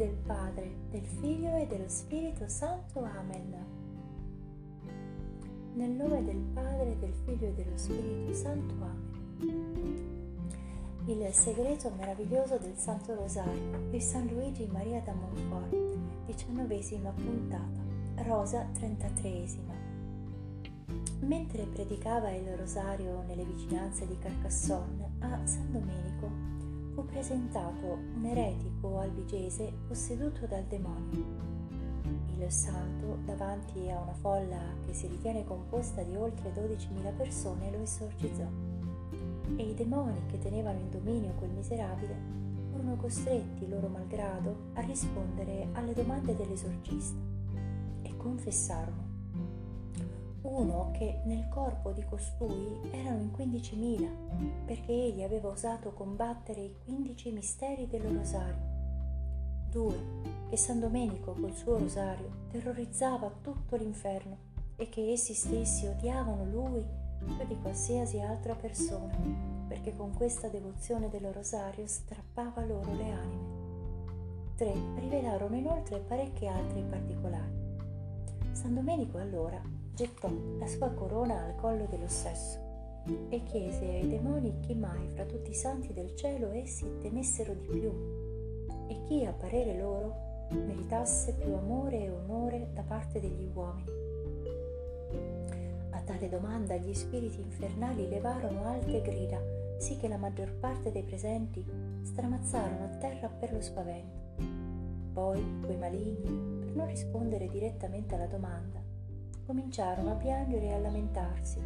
del Padre, del Figlio e dello Spirito Santo. Amen. Nel nome del Padre, del Figlio e dello Spirito Santo. Amen. Il segreto meraviglioso del Santo Rosario di San Luigi Maria da Montfort, diciannovesima puntata, Rosa trentatreesima. Mentre predicava il rosario nelle vicinanze di Carcassonne, a San Domenico fu presentato un eretico albigese posseduto dal demonio. Il santo, davanti a una folla che si ritiene composta di oltre 12.000 persone, lo esorcizzò e i demoni che tenevano in dominio quel miserabile furono costretti, loro malgrado, a rispondere alle domande dell'esorcista e confessarono uno che nel corpo di costui erano in quindicimila, perché egli aveva osato combattere i quindici misteri del rosario. Due, che San Domenico col suo rosario terrorizzava tutto l'inferno e che essi stessi odiavano lui più di qualsiasi altra persona, perché con questa devozione del rosario strappava loro le anime. Tre, rivelarono inoltre parecchi altri particolari. San Domenico allora gettò la sua corona al collo dello stesso e chiese ai demoni chi mai fra tutti i santi del cielo essi temessero di più e chi a parere loro meritasse più amore e onore da parte degli uomini. A tale domanda gli spiriti infernali levarono alte grida, sì che la maggior parte dei presenti stramazzarono a terra per lo spavento. Poi quei maligni, per non rispondere direttamente alla domanda, cominciarono a piangere e a lamentarsi,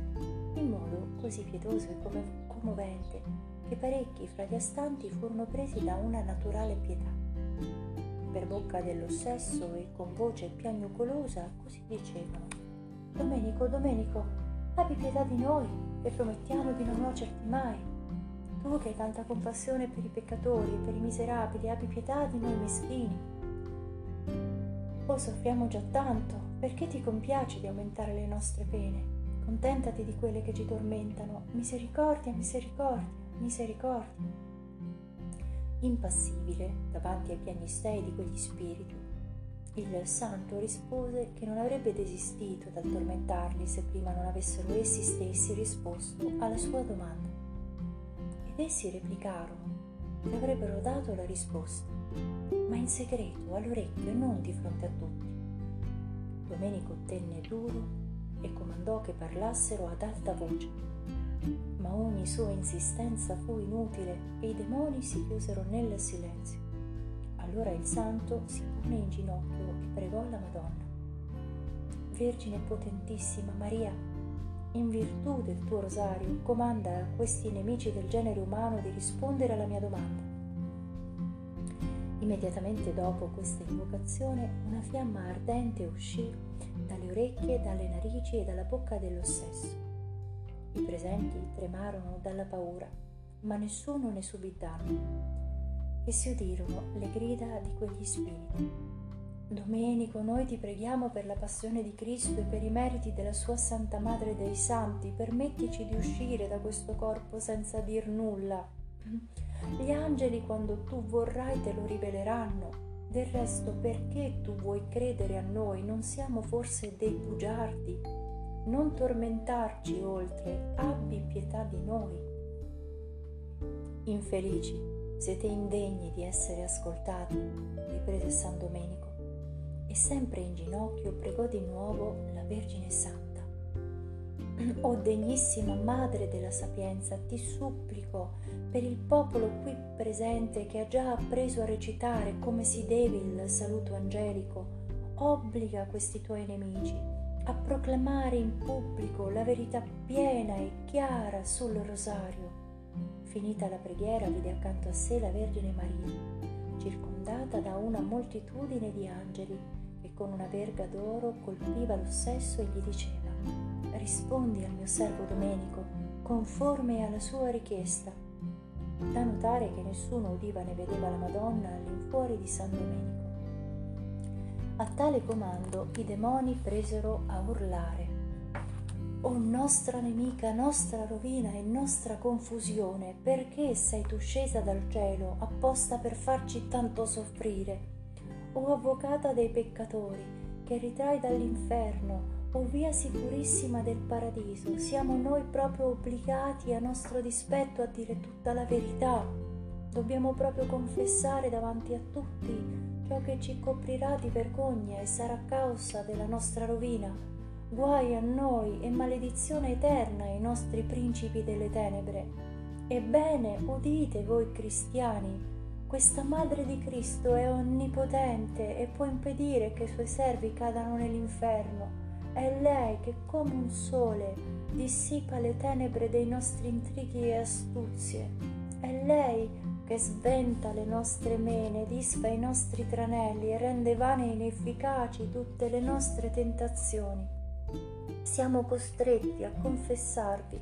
in modo così pietoso e commovente che parecchi fra gli astanti furono presi da una naturale pietà. Per bocca dello stesso e con voce piagnucolosa così dicevano Domenico, Domenico, abbi pietà di noi e promettiamo di non nuocerti mai. Tu che hai tanta compassione per i peccatori e per i miserabili, abbi pietà di noi meschini. Oh, soffriamo già tanto, perché ti compiaci di aumentare le nostre pene? Contentati di quelle che ci tormentano. Misericordia, misericordia, misericordia. Impassibile davanti ai piagnistei di quegli spiriti, il santo rispose che non avrebbe desistito dal tormentarli se prima non avessero essi stessi risposto alla sua domanda. Ed essi replicarono che avrebbero dato la risposta, ma in segreto all'orecchio e non di fronte a tutti. Domenico tenne duro e comandò che parlassero ad alta voce. Ma ogni sua insistenza fu inutile e i demoni si chiusero nel silenzio. Allora il santo si pone in ginocchio e pregò la Madonna. Vergine potentissima Maria, in virtù del tuo rosario, comanda a questi nemici del genere umano di rispondere alla mia domanda Immediatamente dopo questa invocazione una fiamma ardente uscì dalle orecchie, dalle narici e dalla bocca dello stesso. I presenti tremarono dalla paura, ma nessuno ne subì danno. E si udirono le grida di quegli spiriti. Domenico, noi ti preghiamo per la passione di Cristo e per i meriti della sua Santa Madre dei Santi, permettici di uscire da questo corpo senza dir nulla. Gli angeli quando tu vorrai te lo riveleranno. Del resto perché tu vuoi credere a noi? Non siamo forse dei bugiardi? Non tormentarci oltre, abbi pietà di noi. Infelici, siete indegni di essere ascoltati, riprese San Domenico, e sempre in ginocchio pregò di nuovo la Vergine Santa. O degnissima Madre della Sapienza, ti supplico per il popolo qui presente che ha già appreso a recitare come si deve il saluto angelico, obbliga questi tuoi nemici a proclamare in pubblico la verità piena e chiara sul rosario. Finita la preghiera vide accanto a sé la Vergine Maria, circondata da una moltitudine di angeli che con una verga d'oro colpiva lo stesso e gli diceva rispondi al mio servo Domenico conforme alla sua richiesta. Da notare che nessuno udiva né vedeva la Madonna all'infuori di San Domenico. A tale comando i demoni presero a urlare. O nostra nemica, nostra rovina e nostra confusione, perché sei tu scesa dal cielo apposta per farci tanto soffrire? o avvocata dei peccatori, che ritrai dall'inferno, o via sicurissima del paradiso, siamo noi proprio obbligati a nostro dispetto a dire tutta la verità. Dobbiamo proprio confessare davanti a tutti ciò che ci coprirà di vergogna e sarà causa della nostra rovina. Guai a noi e maledizione eterna ai nostri principi delle tenebre. Ebbene, udite voi cristiani, questa Madre di Cristo è onnipotente e può impedire che i suoi servi cadano nell'inferno. È lei che come un sole dissipa le tenebre dei nostri intrighi e astuzie. È lei che sventa le nostre mene, disfa i nostri tranelli e rende vane e inefficaci tutte le nostre tentazioni. Siamo costretti a confessarvi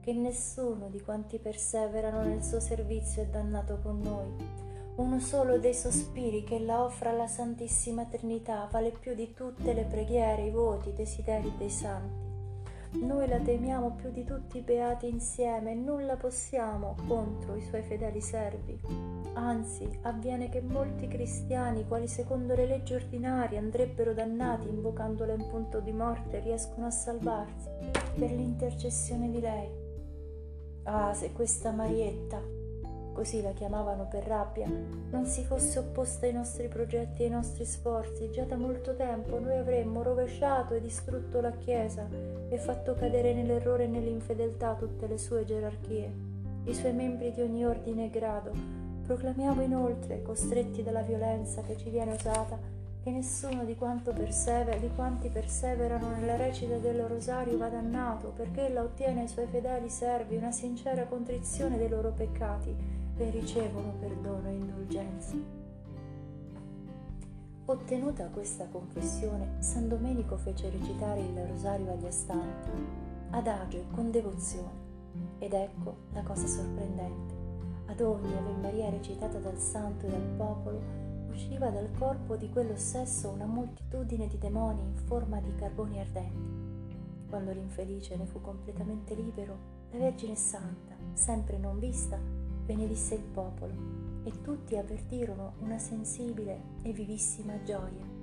che nessuno di quanti perseverano nel suo servizio è dannato con noi. Uno solo dei sospiri che ella offre alla Santissima Trinità vale più di tutte le preghiere, i voti, i desideri dei santi. Noi la temiamo più di tutti i beati insieme e nulla possiamo contro i suoi fedeli servi. Anzi, avviene che molti cristiani, quali secondo le leggi ordinarie andrebbero dannati invocandola in punto di morte, riescono a salvarsi per l'intercessione di lei. Ah, se questa Marietta, così la chiamavano per rabbia, non si fosse opposta ai nostri progetti e ai nostri sforzi, già da molto tempo noi avremmo rovesciato e distrutto la Chiesa e fatto cadere nell'errore e nell'infedeltà tutte le sue gerarchie, i suoi membri di ogni ordine e grado. Proclamiamo inoltre, costretti dalla violenza che ci viene usata, che nessuno di, persever- di quanti perseverano nella recita del rosario va dannato, perché ella ottiene ai suoi fedeli servi una sincera contrizione dei loro peccati e ricevono perdono e indulgenza. Ottenuta questa confessione, San Domenico fece recitare il rosario agli astanti, adagio e con devozione. Ed ecco la cosa sorprendente. Ad ogni Ave Maria recitata dal santo e dal popolo, usciva dal corpo di quello stesso una moltitudine di demoni in forma di carboni ardenti. Quando l'infelice ne fu completamente libero, la Vergine Santa, sempre non vista, benedisse il popolo e tutti avvertirono una sensibile e vivissima gioia.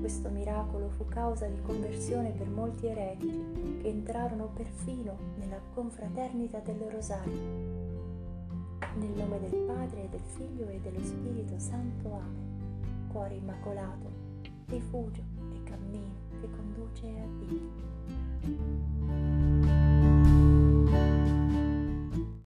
Questo miracolo fu causa di conversione per molti eretici che entrarono perfino nella confraternita del Rosario. Nel nome del Padre, del Figlio e dello Spirito Santo. Amen. Cuore immacolato, rifugio e cammino che conduce a Dio.